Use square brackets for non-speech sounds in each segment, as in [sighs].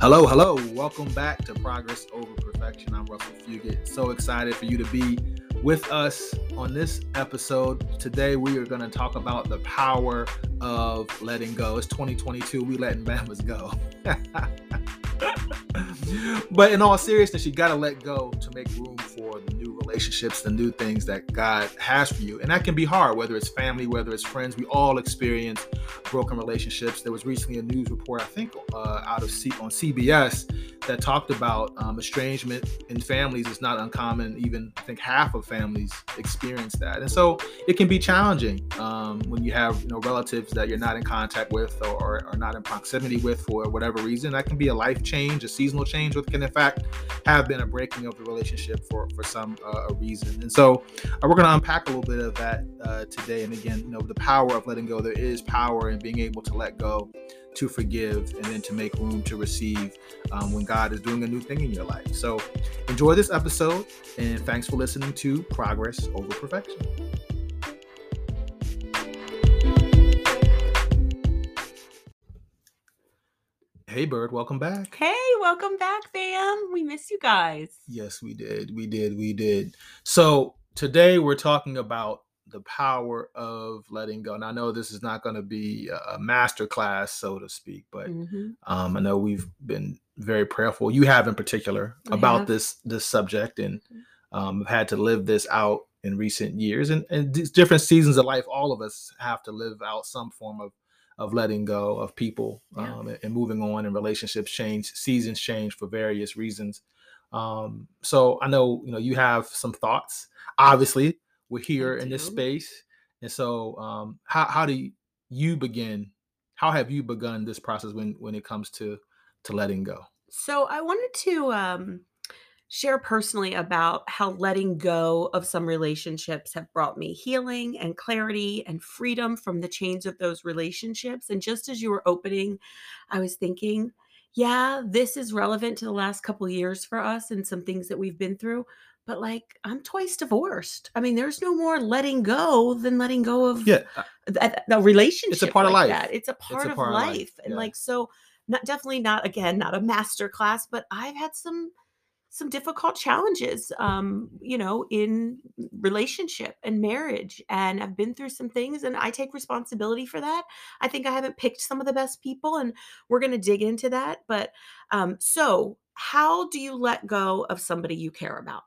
Hello, hello. Welcome back to Progress Over Perfection. I'm Russell Fugit. So excited for you to be with us on this episode. Today, we are going to talk about the power of letting go. It's 2022. We letting Bama's go. [laughs] but in all seriousness, you got to let go to make room relationships, the new things that God has for you. And that can be hard, whether it's family, whether it's friends. We all experience broken relationships. There was recently a news report, I think, uh, out of C- on CBS that talked about um, estrangement in families is not uncommon. Even I think half of families experience that, and so it can be challenging um, when you have you know relatives that you're not in contact with or, or, not in proximity with for whatever reason. That can be a life change, a seasonal change, or can in fact have been a breaking of the relationship for for some uh, a reason. And so uh, we're going to unpack a little bit of that uh, today. And again, you know, the power of letting go. There is power in being able to let go to forgive and then to make room to receive um, when God is doing a new thing in your life. So enjoy this episode and thanks for listening to Progress Over Perfection. Hey, Bird, welcome back. Hey, welcome back, fam. We miss you guys. Yes, we did. We did. We did. So, today we're talking about the power of letting go. And I know this is not going to be a master class, so to speak, but mm-hmm. um, I know we've been very prayerful. You have in particular I about have. this this subject, and um, have had to live this out in recent years. And, and these different seasons of life, all of us have to live out some form of of letting go of people yeah. um, and, and, moving on. And relationships change, seasons change for various reasons. Um, so I know you know you have some thoughts. Obviously, we're here in this space. And so, um, how how do you begin? How have you begun this process when when it comes to to letting go? So I wanted to um, share personally about how letting go of some relationships have brought me healing and clarity and freedom from the chains of those relationships. And just as you were opening, I was thinking, yeah, this is relevant to the last couple years for us and some things that we've been through but like I'm twice divorced. I mean, there's no more letting go than letting go of yeah uh, the, the relationship. It's a part like of life. That. It's a part, it's a of, part life. of, life. and yeah. like so, not definitely not again not a master class, but I've had some some difficult challenges um you know in relationship and marriage and i've been through some things and i take responsibility for that i think i haven't picked some of the best people and we're going to dig into that but um so how do you let go of somebody you care about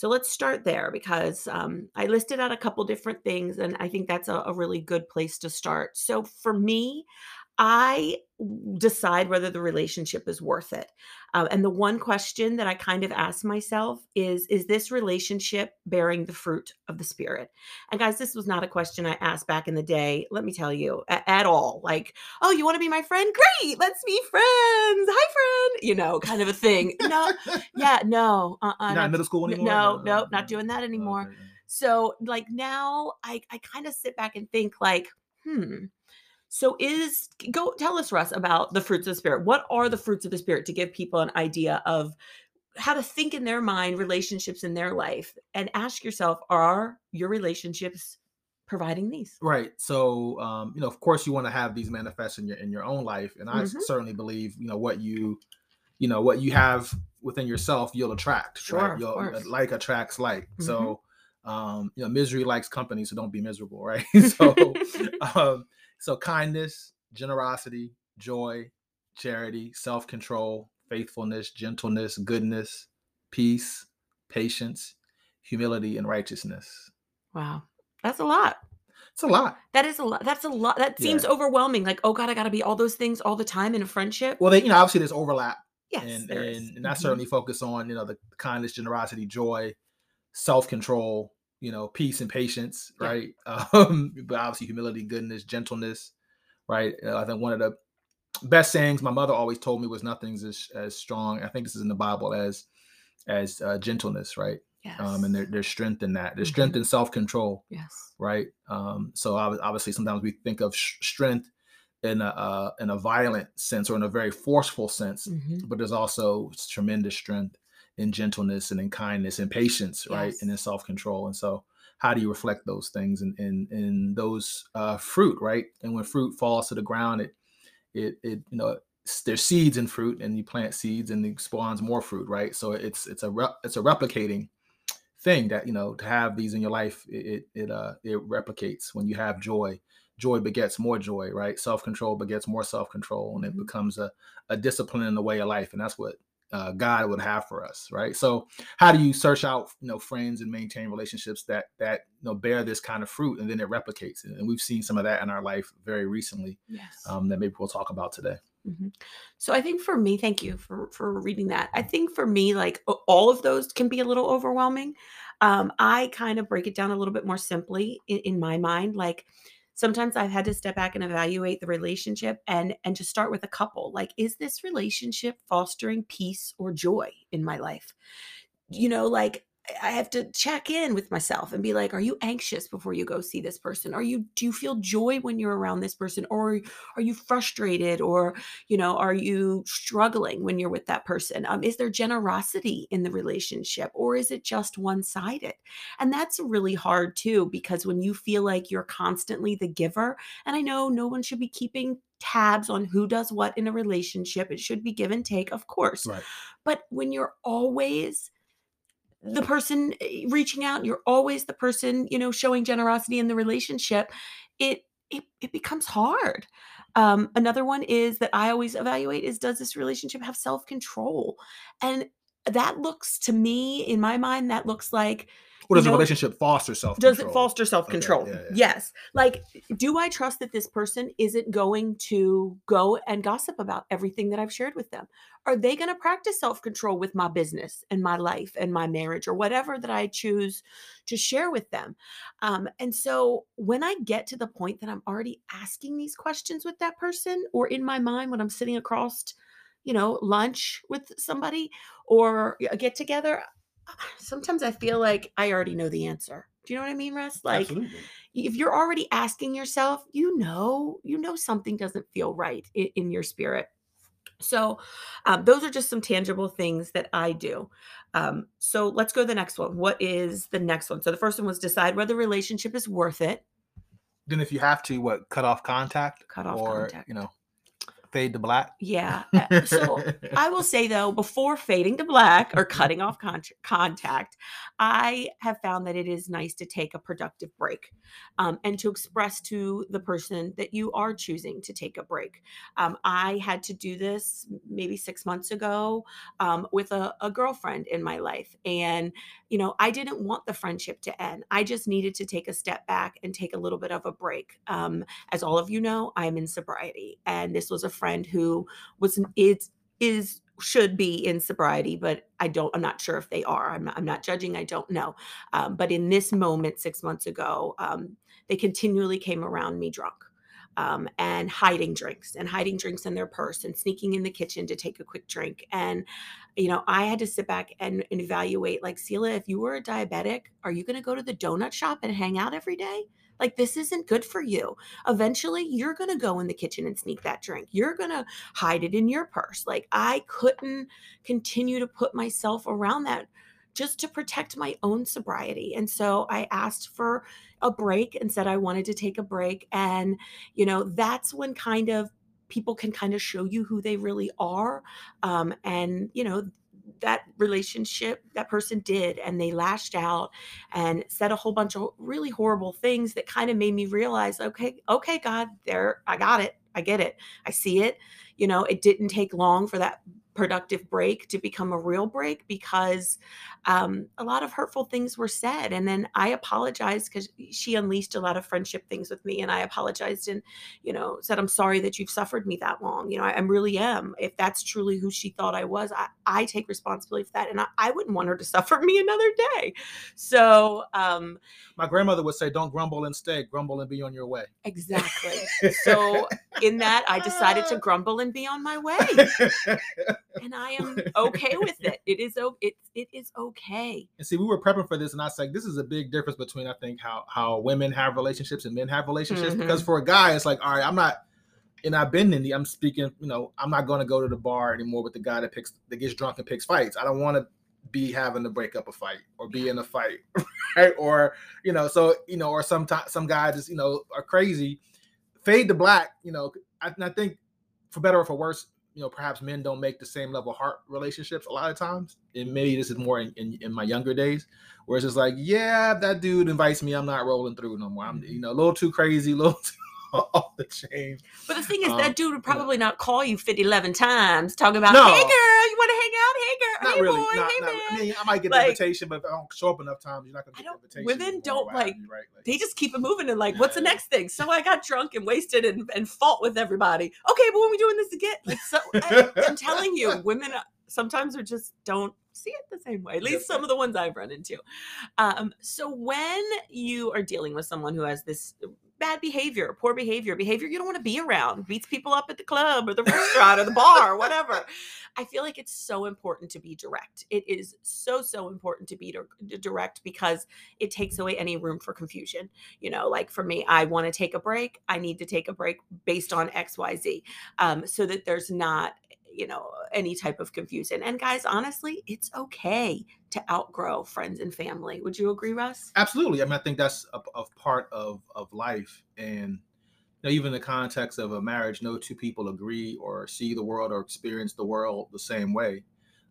so let's start there because um, I listed out a couple different things, and I think that's a, a really good place to start. So for me, I decide whether the relationship is worth it. Uh, and the one question that I kind of ask myself is Is this relationship bearing the fruit of the Spirit? And guys, this was not a question I asked back in the day, let me tell you, a- at all. Like, oh, you want to be my friend? Great, let's be friends. Hi, friend. You know, kind of a thing. No, yeah, [laughs] no. Uh-uh, not, middle school anymore? No, no, no, not doing that anymore. Okay. So, like, now I, I kind of sit back and think, like, hmm, so is go tell us Russ about the fruits of the spirit. What are the fruits of the spirit to give people an idea of how to think in their mind relationships in their life and ask yourself are your relationships providing these right so um, you know of course you want to have these manifest in your in your own life and i mm-hmm. certainly believe you know what you you know what you have within yourself you'll attract sure right? you'll like attracts like mm-hmm. so um you know misery likes company so don't be miserable right [laughs] [laughs] so um so kindness, generosity, joy, charity, self-control, faithfulness, gentleness, goodness, peace, patience, humility, and righteousness. Wow. That's a lot. It's a lot. That is a lot. That's a lot. That seems yeah. overwhelming. Like, oh God, I gotta be all those things all the time in a friendship. Well, they, you know, obviously there's overlap. Yes. And and, and I mm-hmm. certainly focus on, you know, the kindness, generosity, joy, self-control, you know, peace and patience, yeah. right? [laughs] Um, but obviously humility, goodness, gentleness, right? Uh, I think one of the best sayings my mother always told me was nothing's as, as strong. I think this is in the Bible as as uh, gentleness, right? Yes. Um, and there, there's strength in that. There's mm-hmm. strength in self control. Yes. Right. Um, so obviously, sometimes we think of sh- strength in a uh, in a violent sense or in a very forceful sense, mm-hmm. but there's also tremendous strength in gentleness and in kindness and patience, yes. right, and in self control. And so, how do you reflect those things in in, in those uh, fruit, right? And when fruit falls to the ground, it it it you know there's seeds in fruit and you plant seeds and it spawns more fruit right so it's it's a re- it's a replicating thing that you know to have these in your life it it uh it replicates when you have joy joy begets more joy right self-control begets more self-control and it mm-hmm. becomes a, a discipline in the way of life and that's what uh, god would have for us right so how do you search out you know friends and maintain relationships that that you know bear this kind of fruit and then it replicates and we've seen some of that in our life very recently yes. um, that maybe we'll talk about today Mm-hmm. So I think for me, thank you for for reading that. I think for me, like all of those can be a little overwhelming. Um, I kind of break it down a little bit more simply in, in my mind. Like sometimes I've had to step back and evaluate the relationship and and just start with a couple. Like, is this relationship fostering peace or joy in my life? You know, like I have to check in with myself and be like, are you anxious before you go see this person? Are you do you feel joy when you're around this person or are you frustrated or you know, are you struggling when you're with that person? Um, is there generosity in the relationship or is it just one-sided? And that's really hard too because when you feel like you're constantly the giver, and I know no one should be keeping tabs on who does what in a relationship. It should be give and take, of course. Right. But when you're always the person eh, reaching out you're always the person you know showing generosity in the relationship it it, it becomes hard. Um, another one is that i always evaluate is does this relationship have self-control? And that looks to me in my mind that looks like what does know, a relationship foster self does it foster self-control okay, yeah, yeah. yes. Like do i trust that this person isn't going to go and gossip about everything that i've shared with them? Are they going to practice self-control with my business and my life and my marriage or whatever that i choose to share with them? Um, and so when i get to the point that i'm already asking these questions with that person or in my mind when i'm sitting across you know lunch with somebody or a get together [sighs] sometimes I feel like I already know the answer. Do you know what I mean, Russ? Like Absolutely. if you're already asking yourself, you know, you know something doesn't feel right in, in your spirit. So um, those are just some tangible things that I do. Um, so let's go to the next one. What is the next one? So the first one was decide whether the relationship is worth it. Then if you have to, what cut off contact? Cut off or, contact. You know, fade to black. Yeah. [laughs] Uh, so I will say though, before fading to black or cutting off con- contact, I have found that it is nice to take a productive break um, and to express to the person that you are choosing to take a break. Um, I had to do this maybe six months ago um, with a, a girlfriend in my life. And, you know, I didn't want the friendship to end. I just needed to take a step back and take a little bit of a break. Um, as all of you know, I'm in sobriety, and this was a friend who was is is should be in sobriety, but I don't. I'm not sure if they are. I'm not, I'm not judging. I don't know. Um, but in this moment, six months ago, um, they continually came around me drunk. Um, and hiding drinks and hiding drinks in their purse and sneaking in the kitchen to take a quick drink. And, you know, I had to sit back and, and evaluate like, Selah, if you were a diabetic, are you going to go to the donut shop and hang out every day? Like, this isn't good for you. Eventually, you're going to go in the kitchen and sneak that drink. You're going to hide it in your purse. Like, I couldn't continue to put myself around that just to protect my own sobriety. And so I asked for a break and said I wanted to take a break. And, you know, that's when kind of people can kind of show you who they really are. Um, and, you know, that relationship that person did and they lashed out and said a whole bunch of really horrible things that kind of made me realize okay okay god there i got it i get it i see it. You know it didn't take long for that productive break to become a real break because um, a lot of hurtful things were said. And then I apologized because she unleashed a lot of friendship things with me. And I apologized and, you know, said, I'm sorry that you've suffered me that long. You know, I, I really am. If that's truly who she thought I was, I, I take responsibility for that. And I, I, wouldn't want her to [laughs] suffer me another day. So, um, my grandmother would say, don't grumble and stay, grumble and be on your way. Exactly. [laughs] so, in that, I decided to grumble and be on my way. [laughs] and I am [laughs] okay with it. It is, it, it is okay. And see, we were prepping for this, and I was like, this is a big difference between I think how how women have relationships and men have relationships. Mm-hmm. Because for a guy, it's like, all right, I'm not. And I've been in the. I'm speaking. You know, I'm not going to go to the bar anymore with the guy that picks that gets drunk and picks fights. I don't want to be having to break up a fight or be in a fight, [laughs] right? Or you know, so you know, or sometimes some guys just you know are crazy. Fade to black. You know, I, I think for better or for worse, you know perhaps men don't make the same level heart relationships a lot of times and maybe this is more in, in, in my younger days where it's just like yeah that dude invites me i'm not rolling through no more. I'm you know a little too crazy a [laughs] little too [laughs] off the chain. But the thing is, um, that dude would probably yeah. not call you 50, 11 times talking about, no. hey girl, you want to hang out? Hey girl, not hey really. boy, not, hey not, man. I mean, I might get like, the invitation, but if I don't show up enough times, you're not going to get the invitation. Women don't like, right? like, they just keep it moving and like, what's the next thing? So I got drunk and wasted and, and fought with everybody. Okay, but when we doing this again? Like, so I, I'm [laughs] telling you, women sometimes are just don't see it the same way. At least some of the ones I've run into. Um, so when you are dealing with someone who has this bad behavior, poor behavior, behavior you don't want to be around, beats people up at the club or the restaurant or the bar, or whatever. [laughs] I feel like it's so important to be direct. It is so, so important to be direct because it takes away any room for confusion. You know, like for me, I want to take a break. I need to take a break based on XYZ um, so that there's not you know any type of confusion. And guys honestly it's okay to outgrow friends and family. Would you agree russ? Absolutely. I mean i think that's a, a part of of life. And you know, even in the context of a marriage no two people agree or see the world or experience the world the same way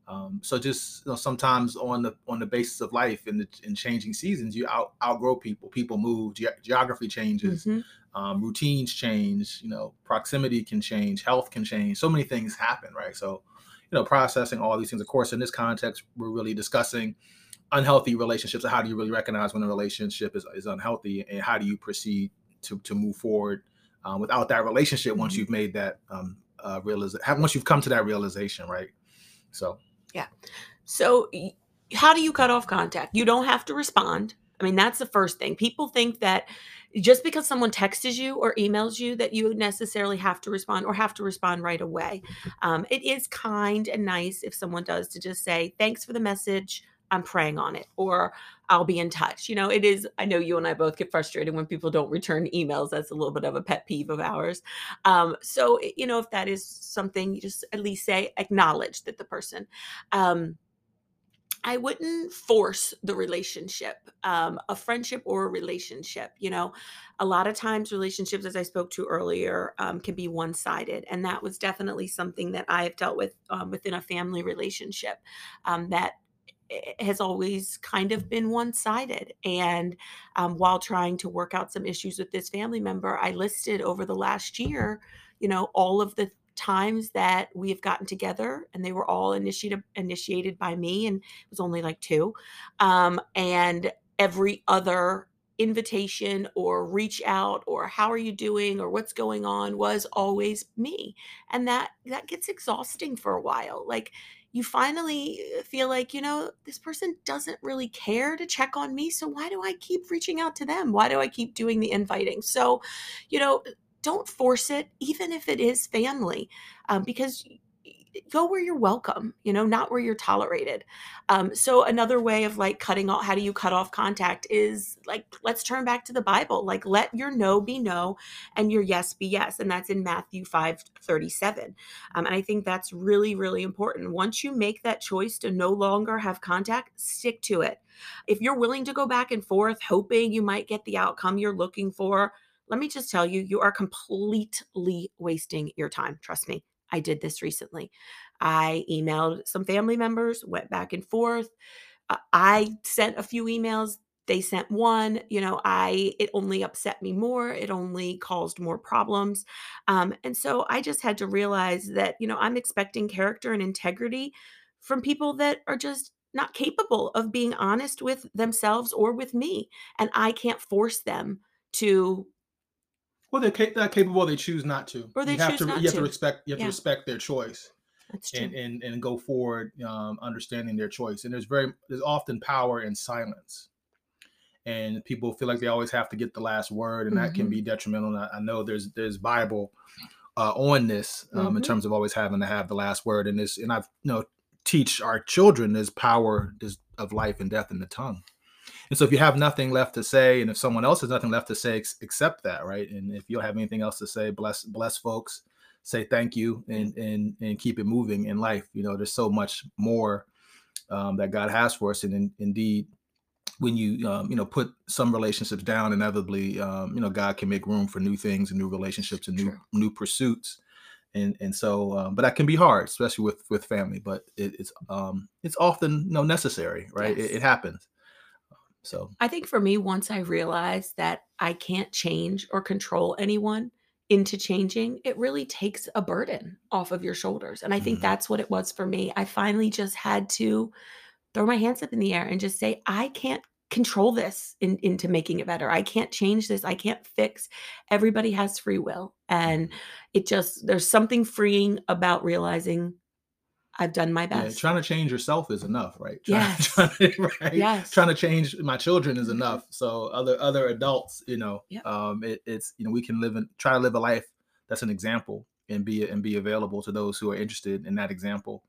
um, so just you know, sometimes on the on the basis of life and in changing seasons, you out, outgrow people. People move, ge- geography changes, mm-hmm. um, routines change you know proximity can change health can change. So many things happen right? So you know processing all these things. Of course in this context we're really discussing unhealthy relationships. How do you really recognize when a relationship is, is unhealthy and how do you proceed to, to move forward um, without that relationship once mm-hmm. you've made that um, uh, realization once you've come to that realization right? So yeah so how do you cut off contact you don't have to respond i mean that's the first thing people think that just because someone texts you or emails you that you necessarily have to respond or have to respond right away. Um, it is kind and nice if someone does to just say, thanks for the message. I'm praying on it, or I'll be in touch. You know, it is, I know you and I both get frustrated when people don't return emails. That's a little bit of a pet peeve of ours. Um, so, you know, if that is something, you just at least say, acknowledge that the person, um, I wouldn't force the relationship, um, a friendship or a relationship. You know, a lot of times relationships, as I spoke to earlier, um, can be one sided. And that was definitely something that I have dealt with um, within a family relationship um, that has always kind of been one sided. And um, while trying to work out some issues with this family member, I listed over the last year, you know, all of the times that we have gotten together and they were all initiated initiated by me and it was only like two um, and every other invitation or reach out or how are you doing or what's going on was always me and that that gets exhausting for a while like you finally uh, feel like you know this person doesn't really care to check on me so why do i keep reaching out to them? Why do i keep doing the inviting? So you know don't force it, even if it is family, um, because go where you're welcome, you know, not where you're tolerated. Um, so another way of like cutting off, how do you cut off contact is like, let's turn back to the Bible. Like let your no be no and your yes be yes. And that's in Matthew 5 37. Um, and I think that's really, really important. Once you make that choice to no longer have contact, stick to it. If you're willing to go back and forth, hoping you might get the outcome you're looking for, let me just tell you, you are completely wasting your time. Trust me, I did this recently. I emailed some family members, went back and forth. Uh, I sent a few emails. They sent one. You know, I it only upset me more. It only caused more problems. Um, and so I just had to realize that you know I'm expecting character and integrity from people that are just not capable of being honest with themselves or with me, and I can't force them to well, they're, ca- they're capable. They choose not to. Or they you have choose to. Not you have to. to respect. You have yeah. to respect their choice. That's true. And, and and go forward, um, understanding their choice. And there's very there's often power in silence, and people feel like they always have to get the last word, and mm-hmm. that can mm-hmm. be detrimental. I, I, know there's there's Bible uh, on this um, mm-hmm. in terms of always having to have the last word. And this, and I've you know teach our children there's power of life and death in the tongue. And so if you have nothing left to say, and if someone else has nothing left to say, accept that, right? And if you don't have anything else to say, bless bless folks, say thank you, and and and keep it moving in life. You know, there's so much more um, that God has for us, and in, indeed, when you um, you know put some relationships down, inevitably, um, you know, God can make room for new things and new relationships and new new pursuits. and and so um, but that can be hard especially with with family but it, it's um it's often you know necessary right yes. it, it, happens so i think for me once i realized that i can't change or control anyone into changing it really takes a burden off of your shoulders and i think mm-hmm. that's what it was for me i finally just had to throw my hands up in the air and just say i can't control this in, into making it better. I can't change this. I can't fix. Everybody has free will. And it just, there's something freeing about realizing I've done my best. Yeah, trying to change yourself is enough, right? [laughs] Trying, yes. Trying to, right? yes. Trying to change my children is enough. So other other adults, you know, yep. um, it, it's you know we can live and try to live a life that's an example and be and be available to those who are interested in that example.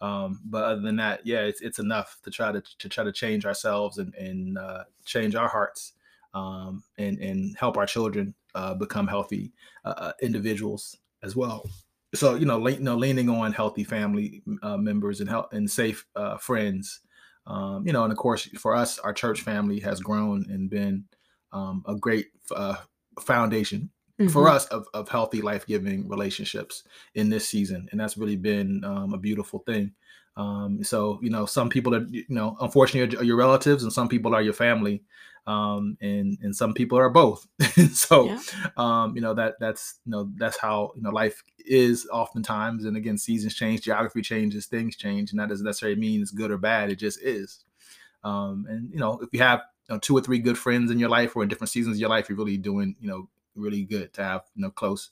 Um, but other than that, yeah, it's it's enough to try to to try to change ourselves and and uh, change our hearts um, and and help our children uh, become healthy uh, uh individuals as well. So you know, le- you know, leaning on healthy family uh, members and help and safe uh, friends. Um, you know, and of course, for us, our church family has grown and been um, a great foundation mm-hmm. for us of, of healthy life-giving relationships in this season and that's really been um, a beautiful thing um, so you know some people are you know unfortunately are your relatives and some people are your family um, and and some people are both [laughs] so yeah. um, you know that that's you know that's how you know life is oftentimes and again seasons change geography changes things change and that doesn't necessarily mean it's good or bad it just is um, and you know if you have you know, two or three good friends in your life or in different seasons of your life you're really doing you know really good to have you know close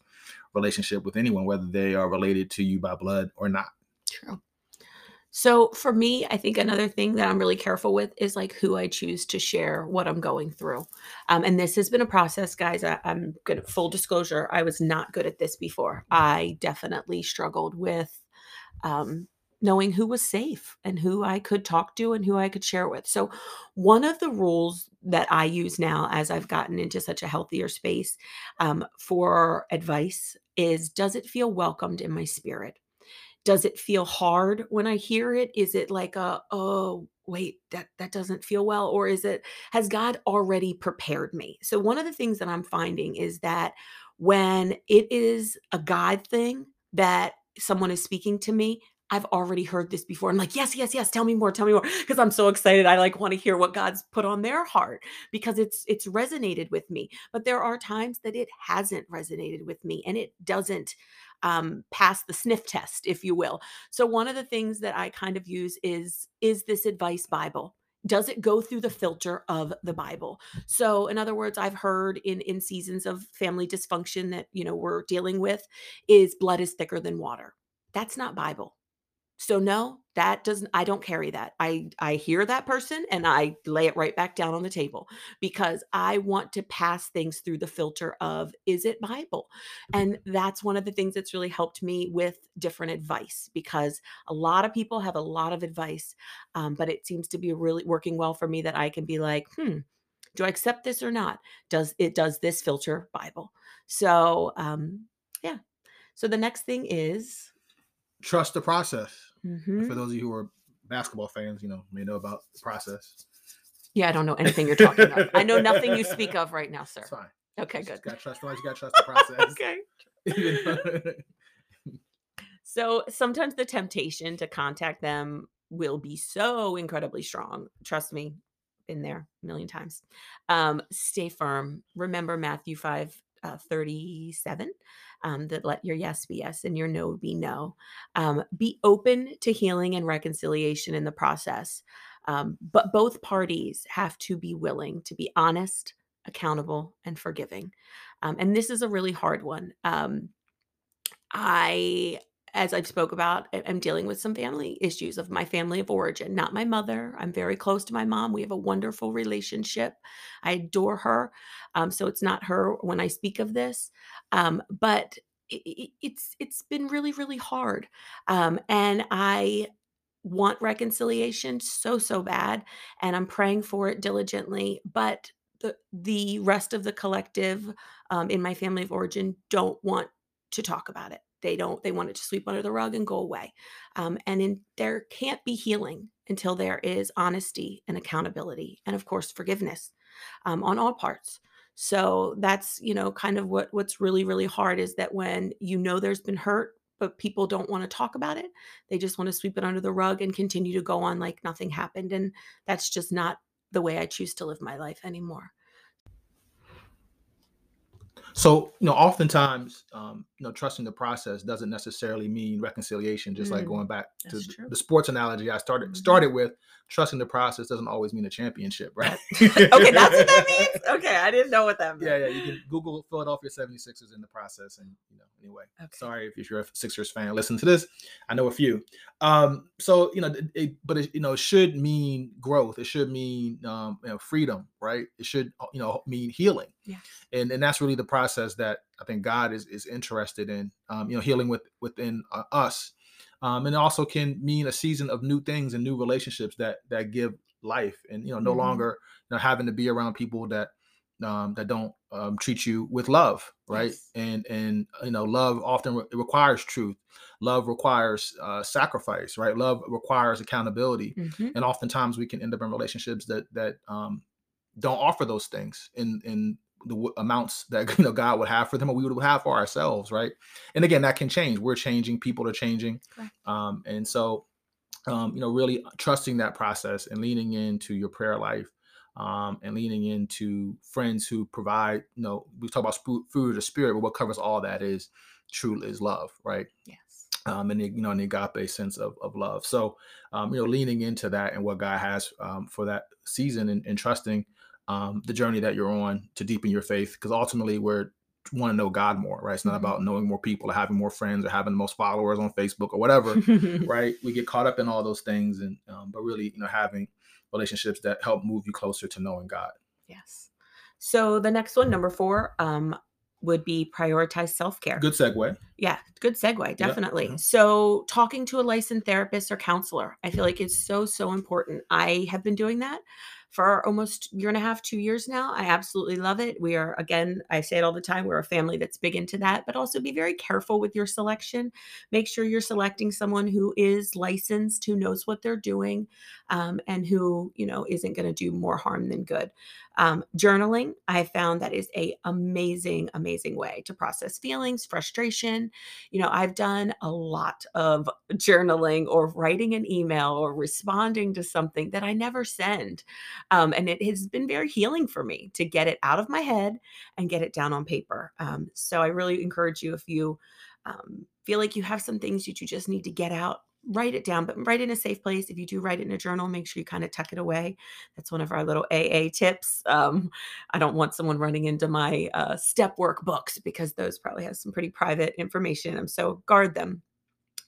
relationship with anyone, whether they are related to you by blood or not. True. So for me, I think another thing that I'm really careful with is like who I choose to share what I'm going through. Um, and this has been a process, guys. I, am good. Full disclosure, I was not good at this before. I definitely struggled with um, knowing who was safe and who I could talk to and who I could share with. So, one of the rules that I use now as I've gotten into such a healthier space um, for advice is Does it feel welcomed in my spirit? Does it feel hard when I hear it? Is it like a, oh, wait that that doesn't feel well or is it has god already prepared me so one of the things that i'm finding is that when it is a god thing that someone is speaking to me I've already heard this before. I'm like, yes, yes, yes, tell me more, tell me more. Because I'm so excited. I like want to hear what God's put on their heart because it's it's resonated with me. But there are times that it hasn't resonated with me and it doesn't um, pass the sniff test, if you will. So one of the things that I kind of use is is this advice Bible? Does it go through the filter of the bible? So in other words i've heard in in seasons of family dysfunction that you know we're dealing with is blood is thicker than water. That's not bible so no, that doesn't I don't carry that. I I hear that person and I lay it right back down on the table because I want to pass things through the filter of is it Bible? And that's one of the things that's really helped me with different advice because a lot of people have a lot of advice, um, but it seems to be really working well for me that I can be like, hmm, do I accept this or not? Does it does this filter Bible? So um, yeah. So the next thing is trust the process. Mm-hmm. For those of you who are basketball fans, you know, may know about the process. Yeah, I don't know anything you're talking about. I know nothing you speak of right now, sir. It's fine. Okay, good. Gotta trust. You gotta trust the process. [laughs] okay. [laughs] so sometimes the temptation to contact them will be so incredibly strong. Trust me, been there a million times. Um, stay firm. Remember Matthew 5 uh, 37 um, that let your yes be yes and your no be no. Um, be open to healing and reconciliation in the process. Um, but both parties have to be willing to be honest, accountable, and forgiving. Um, and this is a really hard one. Um, I as I've spoke about, I'm dealing with some family issues of my family of origin, not my mother. I'm very close to my mom. We have a wonderful relationship. I adore her. Um, so it's not her when I speak of this, um, but it, it's it's been really really hard, um, and I want reconciliation so so bad, and I'm praying for it diligently, but the the rest of the collective um, in my family of origin don't want to talk about it they don't they want it to sweep under the rug and go away um, and in, there can't be healing until there is honesty and accountability and of course forgiveness um, on all parts So that's, you know, kind of what what's really really hard is that when you know there's been hurt but people don't want to talk about it. They just want to sweep it under the rug and continue to go on like nothing happened and that's just not the way I choose to live my life anymore. So, you know, oftentimes, um, you know, trusting the process doesn't necessarily mean reconciliation. Just mm, like going back to the, the sports analogy I started mm-hmm. started with, trusting the process doesn't always mean a championship, right? [laughs] okay, that's what that [laughs] means. Okay, I didn't know what that meant. Yeah, yeah. You can Google Philadelphia 76ers in the process, and you know, anyway. Okay. Sorry if you're a Sixers fan, listen to this. I know a few. Um, so you know, it, but it, you know, it should mean growth. It should mean um, you know, freedom, right? It should you know mean healing. Yeah. And and that's really the process that I think God is is interested in. Um, you know, healing with within uh, us. Um, and it also can mean a season of new things and new relationships that that give life and you know no mm-hmm. longer you know having to be around people that um, that don't um, treat you with love right yes. and and you know love often re- requires truth love requires uh, sacrifice right love requires accountability mm-hmm. and oftentimes we can end up in relationships that that um, don't offer those things in in the w- amounts that [laughs] you know God would have for them or we would have for ourselves right and again that can change we're changing people are changing um, and so um, you know really trusting that process and leaning into your prayer life um, and leaning into friends who provide, you know, we talk about food of the spirit, but what covers all that is true is love, right? Yes. Um, and the, you know, an agape sense of, of love. So, um, you know, leaning into that and what God has um, for that season and, and trusting um, the journey that you're on to deepen your faith, because ultimately we're want to know God more, right? It's not mm-hmm. about knowing more people or having more friends or having the most followers on Facebook or whatever, [laughs] right? We get caught up in all those things, and um, but really, you know, having relationships that help move you closer to knowing God. Yes. So the next one, number four, um, would be prioritize self care. Good segue. Yeah, good segue, definitely. Yeah. So, talking to a licensed therapist or counselor, I feel like it's so, so important. I have been doing that for almost year and a half, two years now. I absolutely love it. We are, again, I say it all the time, we're a family that's big into that, but also be very careful with your selection. Make sure you're selecting someone who is licensed, who knows what they're doing, um, and who, you know, isn't going to do more harm than good. Um, journaling, I found that is a amazing, amazing way to process feelings, frustration. You know, I've done a lot of [laughs] journaling or writing an email or responding to something that I never send. Um, and it has been very healing for me to get it out of my head and get it down on paper. Um, so I really encourage you if you um, feel like you have some things that you just need to get out write it down, but write in a safe place. If you do write it in a journal, make sure you kind of tuck it away. That's one of our little AA tips. Um, I don't want someone running into my uh, step work books because those probably have some pretty private information. So guard them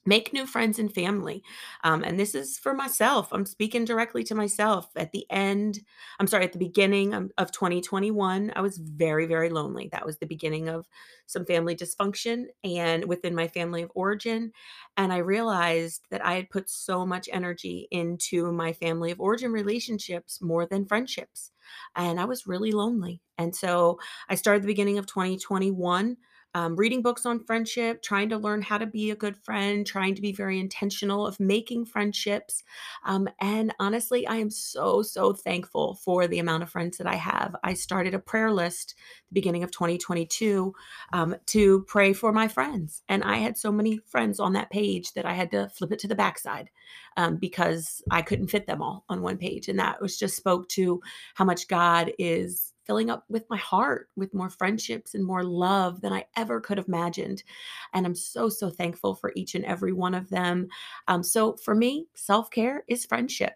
make new friends and family um, and this is for myself i'm speaking directly to myself at the end i'm sorry at the beginning of 2021 i was very very lonely that was the beginning of some family dysfunction and within my family of origin and i realized that i had put so much energy into my family of origin relationships more than friendships and i was really lonely and so i started the beginning of 2021 um, reading books on friendship, trying to learn how to be a good friend, trying to be very intentional of making friendships. Um, and honestly, I am so, so thankful for the amount of friends that I have. I started a prayer list the beginning of 2022 um, to pray for my friends. And I had so many friends on that page that I had to flip it to the backside um, because I couldn't fit them all on one page. And that was just spoke to how much God is filling up with my heart with more friendships and more love than I ever could have imagined. And I'm so, so thankful for each and every one of them. Um, so for me, self care is friendship.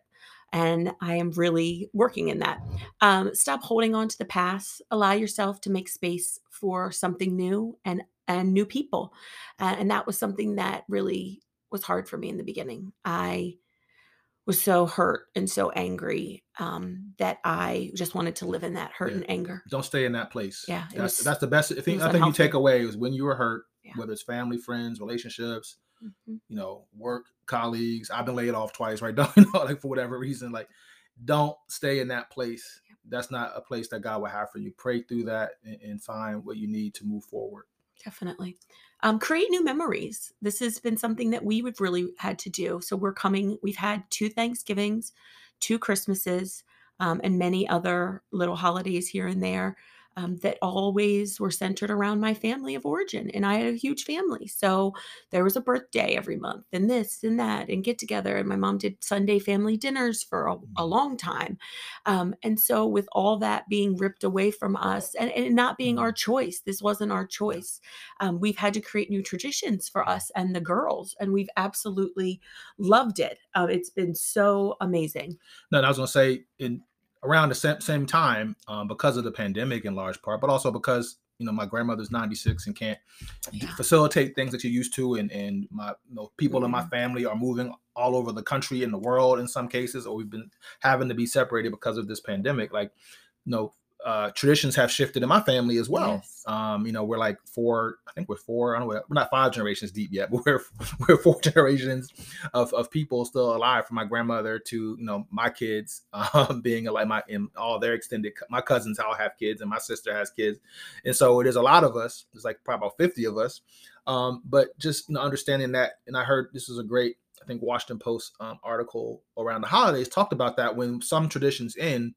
And I am really working in that. Um, stop holding on to the past. Allow yourself to make space for something new and and new people. Uh, and that was something that really was hard for me in the beginning. I was so hurt and so angry um, that I just wanted to live in that hurt yeah. and anger. Don't stay in that place. Yeah, that's was, that's the best thing. I think you take away is when you were hurt, yeah. whether it's family, friends, relationships, mm-hmm. you know, work, colleagues. I've been laid off twice, right? [laughs] Don't you know, like for whatever reason, like don't stay in that place. Yeah. That's not a place that God will have for you. Pray through that and, and find what you need to move forward. Definitely. Um, create new memories. This has been something that we have really had to do. So we're coming, we've had two Thanksgivings, two Christmases, um, and many other little holidays here and there. Um, that always were centered around my family of origin. And I had a huge family. So there was a birthday every month and this and that and get together. And my mom did Sunday family dinners for a, a mm-hmm. long time. Um, and so, with all that being ripped away from us and, and not being our mm-hmm. choice, this wasn't our choice. Um, we've had to create new traditions for us and the girls. And we've absolutely loved it. Uh, it's been so amazing. No, I was going to say, in around the same, same time um, because of the pandemic in large part, but also because you know my grandmother's 96 and can't yeah. facilitate things that you're used to, and and my you know, people mm-hmm. in my mm-hmm. family are moving all over the country and the world in some cases, or we've been having to be separated because of this pandemic. Like, you know, uh, traditions have shifted in my family as well. Yes. Um, you know, we're like four, I think we're four, I don't know, we're not five generations deep yet, [laughs] but we're we're four generations of, of people still alive from my grandmother to, you know, my kids [laughs] um, being like my, in all their extended, my cousins all have kids and my sister has kids. And so it is a lot of us, it's like probably about 50 of us. Um, but just you know, understanding that, and I heard this is a great, I think Washington Post um, article around the holidays talked about that when some traditions end,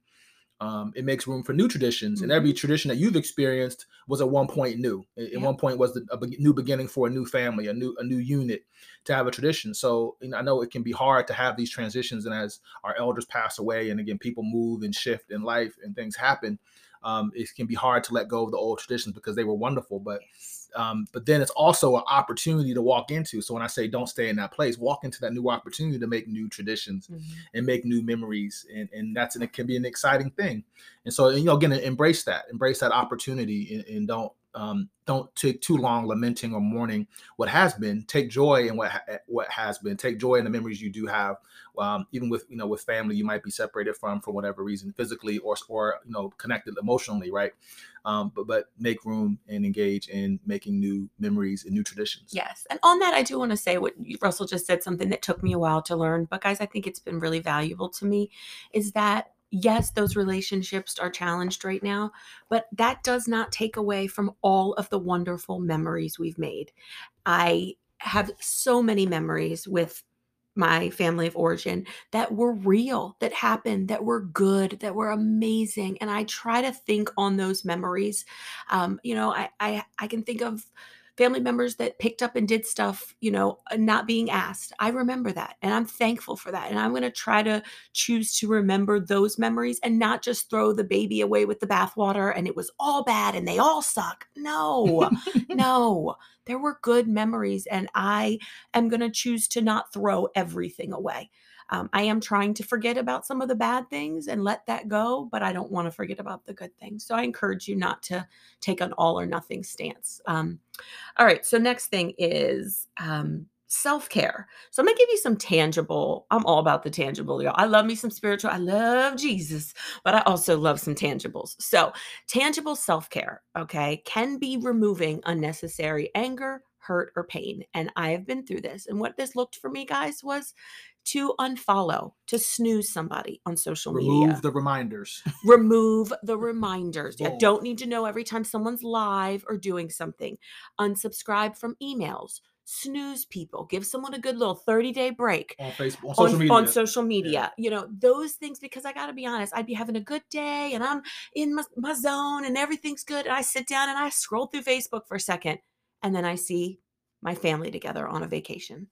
um, it makes room for new traditions mm-hmm. and every tradition that you've experienced was at one point new at yeah. one point was the, a be- new beginning for a new family a new a new unit to have a tradition so you know, i know it can be hard to have these transitions and as our elders pass away and again people move and shift in life and things happen um, it can be hard to let go of the old traditions because they were wonderful but um, but then it's also an opportunity to walk into. So when I say don't stay in that place, walk into that new opportunity to make new traditions mm-hmm. and make new memories, and and that's and it can be an exciting thing. And so you know again, embrace that, embrace that opportunity, and, and don't um, don't take too long lamenting or mourning what has been. Take joy in what ha- eh, what has been. Take joy in the memories you do have. Um, even with you know with family, you might be separated from for whatever reason, physically or or you know connected emotionally, right? Um, but but make room and engage in making new memories and new traditions. Yes, and on that, I do want to say what Russell just said. Something that took me a while to learn, but guys, I think it's been really valuable to me. Is that yes, those relationships are challenged right now, but that does not take away from all of the wonderful memories we've made. I have so many memories with my family of origin that were real, that happened, that were good, that were amazing. And I try to think on those memories. Um, you know, I, I I can think of family members that picked up and did stuff, you know, not being asked. I remember that and I'm thankful for that. And I'm going to try to choose to remember those memories and not just throw the baby away with the bathwater and it was all bad and they all suck. No, [laughs] no. There were good memories and I am going to choose to not throw everything away. Um, I am trying to forget about some of the bad things and let that go, but I don't want to forget about the good things. So I encourage you not to take an all or nothing stance. Um, all right. So next thing is um, self care. So I'm gonna give you some tangible. I'm all about the tangible, y'all. I love me some spiritual. I love Jesus, but I also love some tangibles. So tangible self care, okay, can be removing unnecessary anger, hurt, or pain. And I have been through this. And what this looked for me, guys, was to unfollow, to snooze somebody on social Remove media. Remove the reminders. [laughs] Remove the reminders. You don't need to know every time someone's live or doing something. Unsubscribe from emails. Snooze people. Give someone a good little 30 day break on Facebook, on social on, media. On social media. Yeah. You know, those things, because I got to be honest, I'd be having a good day and I'm in my, my zone and everything's good. And I sit down and I scroll through Facebook for a second and then I see my family together on a vacation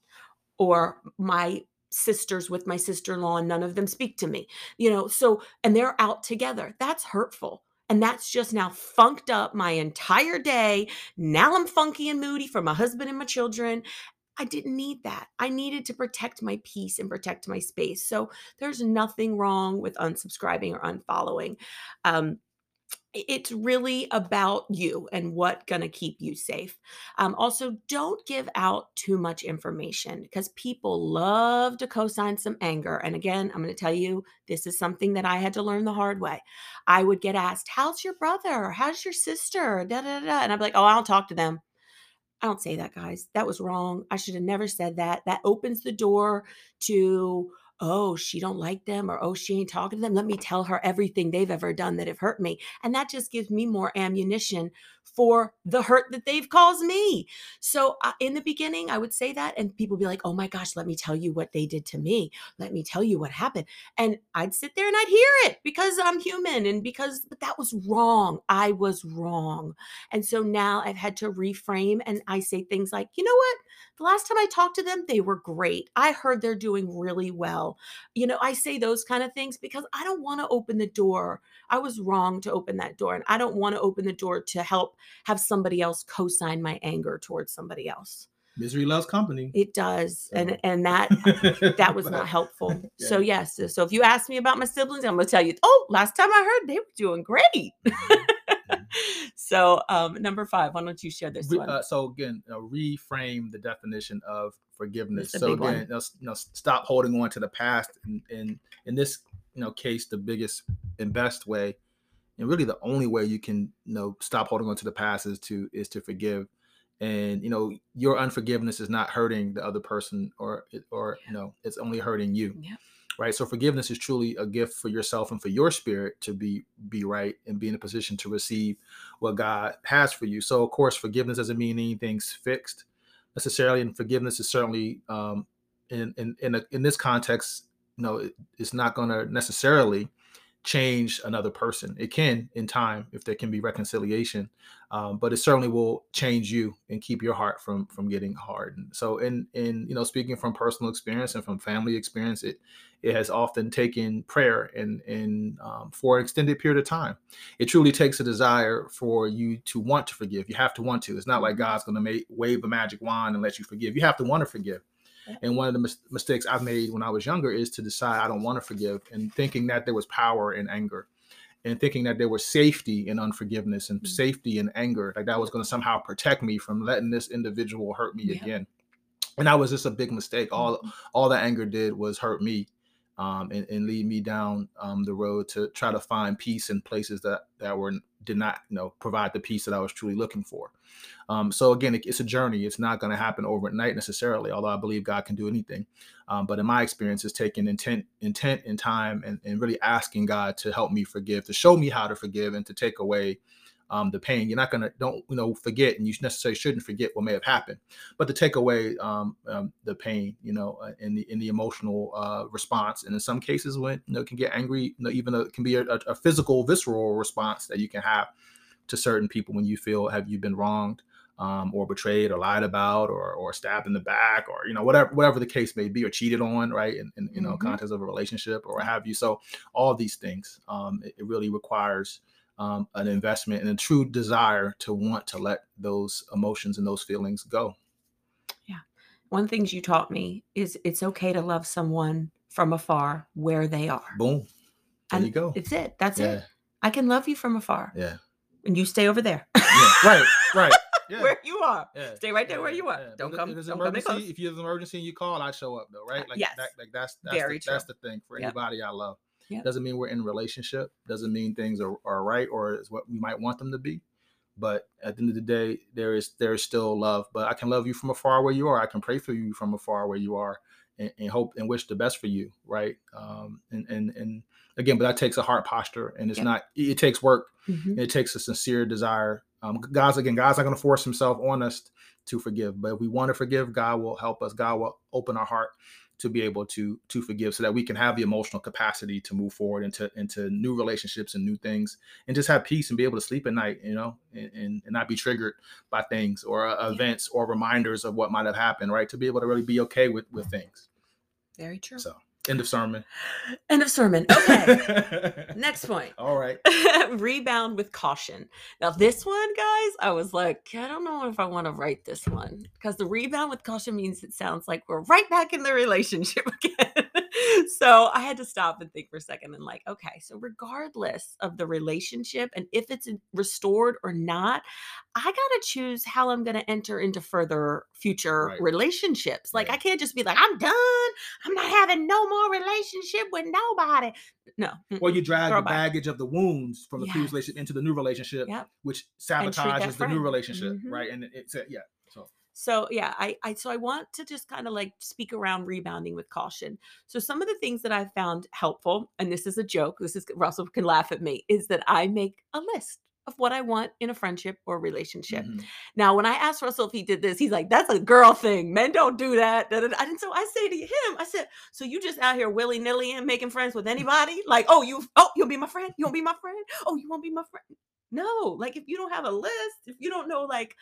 or my sisters with my sister-in-law and none of them speak to me you know so and they're out together that's hurtful and that's just now funked up my entire day now i'm funky and moody for my husband and my children I didn't need that. I needed to protect my peace and protect my space. So there's nothing wrong with unsubscribing or unfollowing. Um, it's really about you and what gonna keep you safe. Um, also don't give out too much information because people love to co-sign some anger and again i'm going to tell you this is something that i had to learn the hard way. I would get asked how's your brother? How's your sister? Da, da, da. and i'd be like oh i'll talk to them. I don't say that guys. That was wrong. I should have never said that. That opens the door to oh, she don't like them or oh, she ain't talking to them. Let me tell her everything they've ever done that have hurt me. And that just gives me more ammunition for the hurt that they've caused me. So uh, in the beginning, I would say that, and people be like, oh my gosh, let me tell you what they did to me. Let me tell you what happened. And I'd sit there and I'd hear it because I'm human and because, but that was wrong. I was wrong. And so now I've had to reframe and I say things like, you know what? The last time I talked to them, they were great. I heard they're doing really well. You know, I say those kind of things because I don't want to open the door. I was wrong to open that door. And I don't want to open the door to help have somebody else co-sign my anger towards somebody else. Misery loves company. It does so. and and that [laughs] that was not helpful. yeah. so yes so if you ask me about my siblings i'm gonna tell you oh last time i heard they were doing great. [laughs] So um number five why don't you share this Re, one? uh, so again uh, reframe the definition of forgiveness. So again you know, stop holding on to the past and in in this you know case the biggest and best way and really the only way you can you know stop holding on to the past is to is to forgive. And you know your unforgiveness is not hurting the other person or or you know it's only hurting you yeah. right? So forgiveness is truly a gift for yourself and for your spirit to be be right and be in a position to receive what god has for you. So of course forgiveness doesn't mean anything's fixed necessarily and forgiveness is certainly um in in in, a, in this context you know it, it's not going to necessarily change another person. It can in time if there can be reconciliation, um, but it certainly will change you and keep your heart from from getting hardened. So, in in you know, speaking from personal experience and from family experience, it it has often taken prayer and and um, for an extended period of time. It truly takes a desire for you to want to forgive. You have to want to. It's not like God's going to make wave a magic wand and let you forgive. You have to want to forgive. And one of the mis- mistakes I've made when I was younger is to decide I don't want to forgive and thinking that there was power in anger and thinking that there was safety in unforgiveness and mm-hmm. safety in anger, like that was going to somehow protect me from letting this individual hurt me yeah. again. And that was just a big mistake. All mm-hmm. all the anger did was hurt me um, and, and, lead me down um, the road to try to find peace in places that that were did not you know provide the peace that I was truly looking for. Um, so again, it, it's a journey. It's not going to happen overnight necessarily. Although I believe God can do anything, um, but in my experience, it's taking intent, intent, and time, and, and really asking God to help me forgive, to show me how to forgive, and to take away um, the pain. You're not gonna don't you know forget, and you necessarily shouldn't forget what may have happened, but to take away um, um, the pain, you know, uh, in the in the emotional uh, response. And in some cases, when you know, can get angry, you know, even though it can be a, a, physical, visceral response that you can have to certain people when you feel have you been wronged. Um, or betrayed or lied about or or stabbed in the back or you know whatever whatever the case may be or cheated on right in, in you know mm-hmm. context of a relationship or what have you so all these things um, it, it, really requires um, an investment and a true desire to want to let those emotions and those feelings go. Yeah. One of the things you taught me is it's okay to love someone from afar where they are. Boom. There and you go. It's it. That's yeah. it. I can love you from afar. Yeah. And you stay over there. yeah. Right. Right. [laughs] Yeah. where you are. Yeah. Stay right there where you are. Yeah. Don't come. If it's don't emergency, come if there's an emergency and you call, I show up though, right? Like yes. that, like that's that's the, that's the thing for yep. anybody I love. Yep. Doesn't mean we're in a relationship. Doesn't mean things are, are right or is what we might want them to be. But at the end of the day, there is there is still love. But I can love you from afar where you are. I can pray for you from afar where you are, and, and hope and wish the best for you, right? Um, and and and again, but that takes a heart posture, and it's yep. not. It takes work. Mm-hmm. It takes a sincere desire. Um, God's again, God's not going to force Himself on us to forgive, but if we want to forgive, God will help us. God will open our heart to be able to to forgive so that we can have the emotional capacity to move forward into into new relationships and new things and just have peace and be able to sleep at night you know and, and, and not be triggered by things or uh, events or reminders of what might have happened right? To be able to really be okay with with things. Very true. So End of sermon. End of sermon. Okay. [laughs] Next point. All right. [laughs] Rebound with caution. Now, this one, guys, I was like, I don't know if I want to write this one because the rebound with caution means it sounds like we're right back in the relationship [laughs] again. [laughs] so I had to stop and think for a second and, like, okay, so regardless of the relationship and if it's restored or not, I got to choose how I'm going to enter into further future right. relationships. Like, I can't just be like, I'm done. I'm not having no more relationship with nobody. No. Well, you drag the baggage of the wounds from the yes. previous relationship into the new relationship, yep. which sabotages the new relationship, mm-hmm. right? And it's yeah. So so yeah, I, I so I want to just kind of like speak around rebounding with caution. So some of the things that I've found helpful, and this is a joke, this is Russell can laugh at me, is that I make a list of what I want in a friendship or relationship. Mm-hmm. Now, when I asked Russell if he did this, he's like, that's a girl thing. Men don't do that. And so I say to him, I said, so you just out here willy nilly and making friends with anybody? Like, oh, you, oh, you'll be my friend. You won't be my friend. Oh, you won't be my friend. No, like if you don't have a list, if you don't know, like,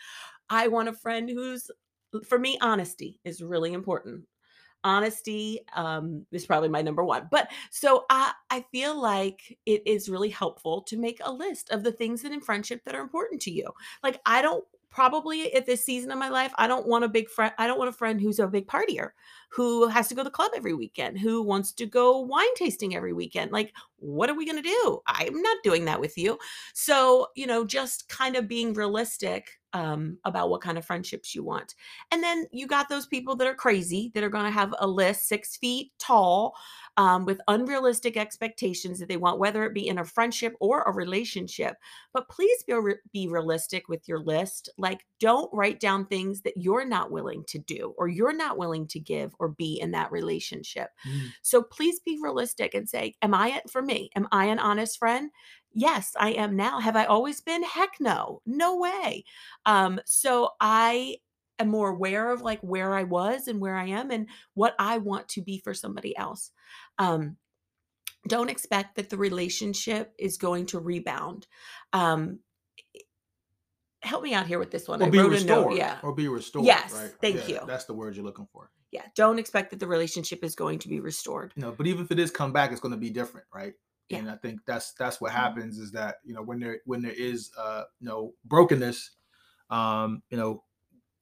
I want a friend who's, for me, honesty is really important honesty um, is probably my number one. But so I, I feel like it is really helpful to make a list of the things that in friendship that are important to you. Like I don't probably at this season of my life, I don't want a big friend. I don't want a friend who's a big partier, who has to go to the club every weekend, who wants to go wine tasting every weekend. Like, what are we going to do? I'm not doing that with you. So, you know, just kind of being realistic um, about what kind of friendships you want. And then you got those people that are crazy that are going to have a list six feet tall um, with unrealistic expectations that they want, whether it be in a friendship or a relationship. But please be, re- be realistic with your list. Like, don't write down things that you're not willing to do or you're not willing to give or be in that relationship. Mm. So please be realistic and say, Am I, for me, am I an honest friend? Yes, I am now. Have I always been? Heck no. No way. Um, so I am more aware of like where I was and where I am and what I want to be for somebody else. Um, don't expect that the relationship is going to rebound. Um, help me out here with this one. Or I be restored. Yeah. Or be restored. Yes. Right? Thank yeah, you. That's the word you're looking for. Yeah. Don't expect that the relationship is going to be restored. You know, but even if it is come back, it's going to be different, right? Yeah. And I think that's that's what mm-hmm. happens is that you know when there when there is uh you know brokenness, um you know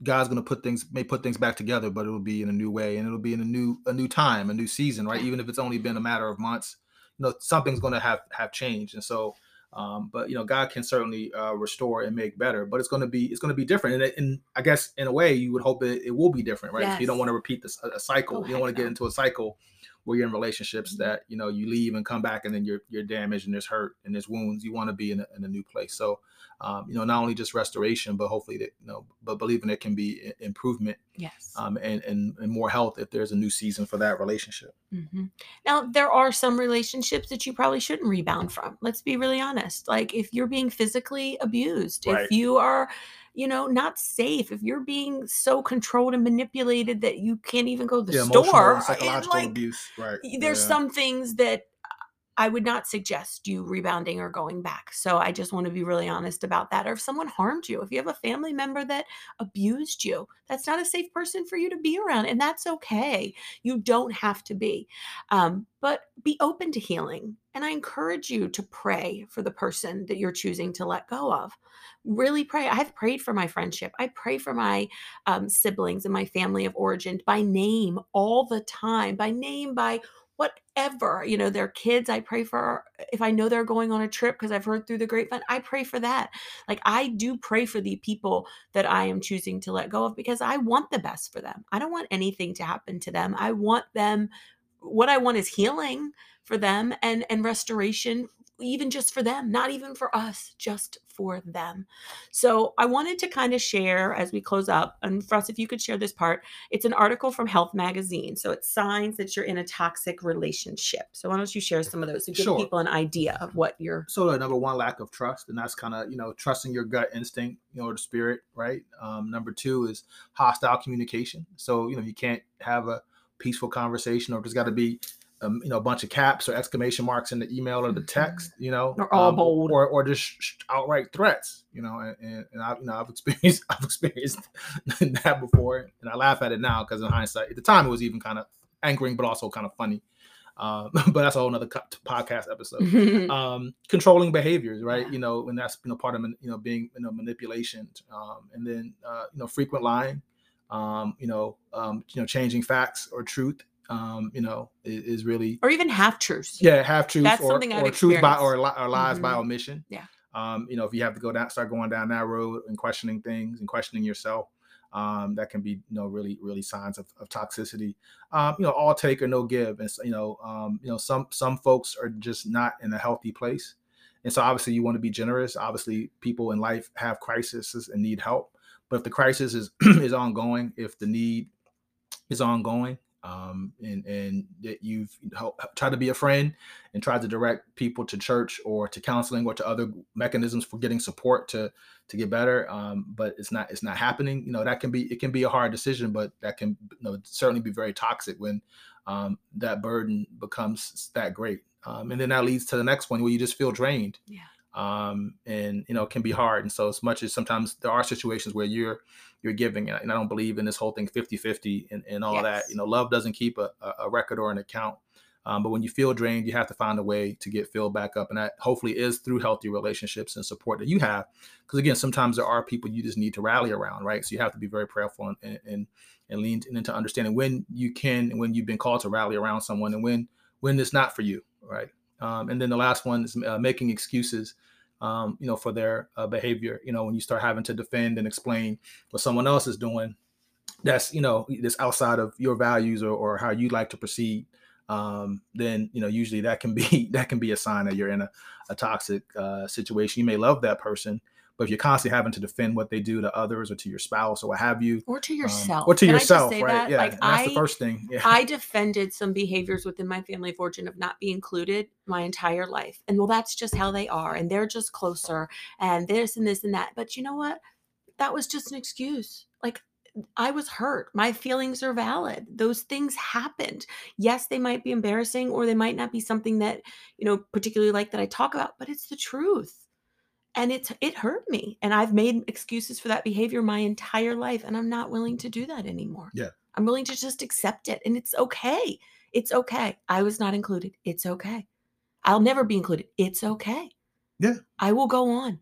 God's going to put things may put things back together, but it'll be in a new way and it'll be in a new a new time, a new season, right? Even if it's only been a matter of months, you know something's going to have have changed, and so. Um, but you know, God can certainly uh, restore and make better, but it's going to be it's going to be different, and, and I guess in a way you would hope it, it will be different, right? Yes. you don't want to repeat this a, a cycle. Oh, you don't want to get into a cycle where you're in relationships mm-hmm. that you know you leave and come back and then you're you're damaged and there's hurt and there's wounds. You want to be in a, in a new place. So um, you know not only just restoration, but hopefully that you know, but believing it can be improvement. Yes. Um, and, and and more health if there's a new season for that relationship. Mm-hmm. Now there are some relationships that you probably shouldn't rebound from. Let's be really honest. Like if you're being physically abused, right. if you are you know, not safe. If you're being so controlled and manipulated that you can't even go to the yeah, store, psychological like, abuse, right? There's yeah. some things that I would not suggest you rebounding or going back. So I just want to be really honest about that. Or if someone harmed you, if you have a family member that abused you, that's not a safe person for you to be around. And that's okay. You don't have to be. Um, but be open to healing. And I encourage you to pray for the person that you're choosing to let go of. Really pray. I've prayed for my friendship. I pray for my um, siblings and my family of origin by name all the time, by name, by whatever you know their kids i pray for if i know they're going on a trip because i've heard through the grapevine i pray for that like i do pray for the people that i am choosing to let go of because i want the best for them i don't want anything to happen to them i want them what i want is healing for them and and restoration even just for them, not even for us, just for them. So I wanted to kind of share as we close up, and for us, if you could share this part, it's an article from Health Magazine. So it's signs that you're in a toxic relationship. So why don't you share some of those to give sure. people an idea of what you're. So number one, lack of trust, and that's kind of you know trusting your gut instinct, you know, the spirit, right? Um, number two is hostile communication. So you know you can't have a peaceful conversation, or there's got to be um, you know, a bunch of caps or exclamation marks in the email or the mm-hmm. text, you know, or all um, bold, or or just outright threats, you know. And, and, and I, you know, I've experienced I've experienced that before, and I laugh at it now because in hindsight, at the time it was even kind of angering, but also kind of funny. Um, but that's a whole other podcast episode. um, controlling behaviors, right? Yeah. You know, and that's you know part of you know being you know manipulation, um, and then uh, you know frequent lying, um, you know, um, you know changing facts or truth, um, you know, is, is, really or even half truths. Yeah, half truths. That's or, something I've or truth by or, or lies mm-hmm. by omission. Yeah. Um, you know, if you have to go down, start going down that road and questioning things and questioning yourself, um, that can be, you know, really, really signs of, of toxicity. Um, you know, all take or no give, and you know, um, you know, some some folks are just not in a healthy place, and so obviously you want to be generous. Obviously, people in life have crises and need help, but if the crisis is [clears throat] is ongoing, if the need is ongoing, um, and and that you've tried to be a friend and tried to direct people to church or to counseling or to other mechanisms for getting support to to get better. Um, but it's not it's not happening. You know that can be it can be a hard decision, but that can you know, certainly be very toxic when um, that burden becomes that great. Um, and then that leads to the next one where you just feel drained. Yeah. Um, and you know can be hard. And so as much as sometimes there are situations where you're you're giving. And I don't believe in this whole thing 50 50 and, and all yes. that. You know, love doesn't keep a, a record or an account. Um, but when you feel drained, you have to find a way to get filled back up. And that hopefully is through healthy relationships and support that you have. Because again, sometimes there are people you just need to rally around, right? So you have to be very prayerful and, and, and lean into understanding when you can and when you've been called to rally around someone and when when it's not for you, right? Um, and then the last one is uh, making excuses um, you know, for their uh, behavior. You know, when you start having to defend and explain what someone else is doing, that's you know, that's outside of your values or, or how you like to proceed. Um, then you know, usually that can be [laughs] that can be a sign that you're in a, a toxic uh, situation. You may love that person, but if you're constantly having to defend what they do to others or to your spouse or what have you, or to yourself, um, or to Can yourself, right? That? Yeah, like that's I, the first thing. Yeah. I defended some behaviors within my family of origin of not being included my entire life, and well, that's just how they are, and they're just closer, and this and this and that. But you know what? That was just an excuse. Like I was hurt. My feelings are valid. Those things happened. Yes, they might be embarrassing or they might not be something that, you know, particularly like that I talk about, but it's the truth and it's it hurt me and i've made excuses for that behavior my entire life and i'm not willing to do that anymore. Yeah. I'm willing to just accept it and it's okay. It's okay. I was not included. It's okay. I'll never be included. It's okay. Yeah. I will go on.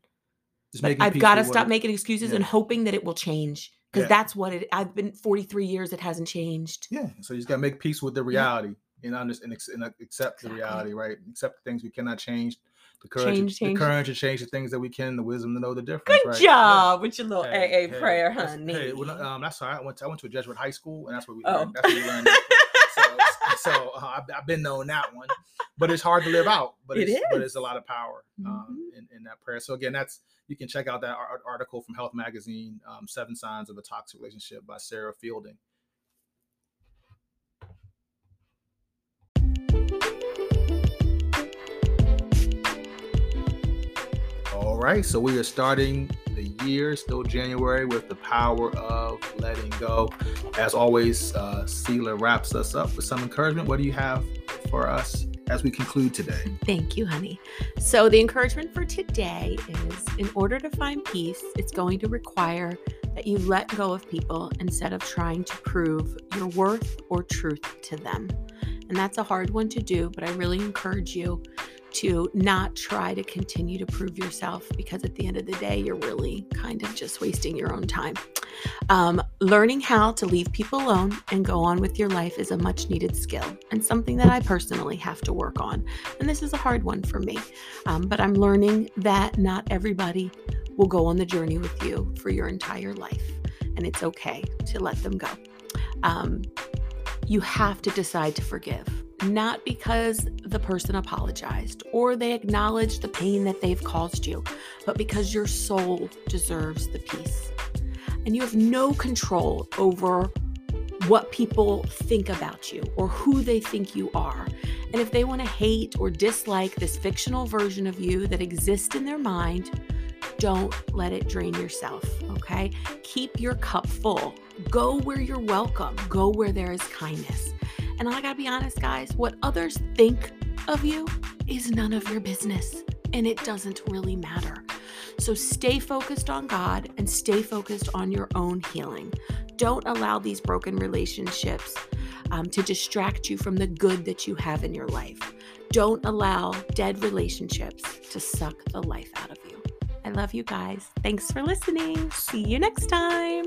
I've got to stop making excuses yeah. and hoping that it will change because yeah. that's what it i've been 43 years it hasn't changed. Yeah so you just got to make peace with the reality yeah. and, understand, and uh, accept exactly. the reality right? Accept the things we cannot change the courage, change, change. the courage to change the things that we can, the wisdom to know the difference. Good right? job yeah. with your little hey, AA hey, prayer, honey. Hey, well, um, that's right. I went to, I went to a Jesuit high school, and that's what we oh. learned. That's what we learned. so, [laughs] so uh, I've, I've, been knowing that one, but it's hard to live out. But it's, but it's a lot of power um, mm-hmm. in, in, that prayer. So again, that's you can check out that article from Health Magazine, um, Seven Signs of a Toxic Relationship by Sarah Fielding. All right, so we are starting the year, still January, with the power of letting go. As always, uh, Seela wraps us up with some encouragement. What do you have for us as we conclude today? Thank you, honey. So, the encouragement for today is in order to find peace, it's going to require that you let go of people instead of trying to prove your worth or truth to them. And that's a hard one to do, but I really encourage you to not try to continue to prove yourself because at the end of the day, you're really kind of just wasting your own time. Um, learning how to leave people alone and go on with your life is a much needed skill and something that I personally have to work on. And this is a hard one for me, um, but I'm learning that not everybody will go on the journey with you for your entire life. And it's okay to let them go. Um, you have to decide to forgive not because the person apologized or they acknowledged the pain that they've caused you, but because your soul deserves the peace. And you have no control over what people think about you or who they think you are. And if they want to hate or dislike this fictional version of you that exists in their mind, don't let it drain yourself, okay? Keep your cup full. Go where you're welcome, go where there is kindness. And I gotta be honest, guys, what others think of you is none of your business and it doesn't really matter. So stay focused on God and stay focused on your own healing. Don't allow these broken relationships um, to distract you from the good that you have in your life. Don't allow dead relationships to suck the life out of you. I love you guys. Thanks for listening. See you next time.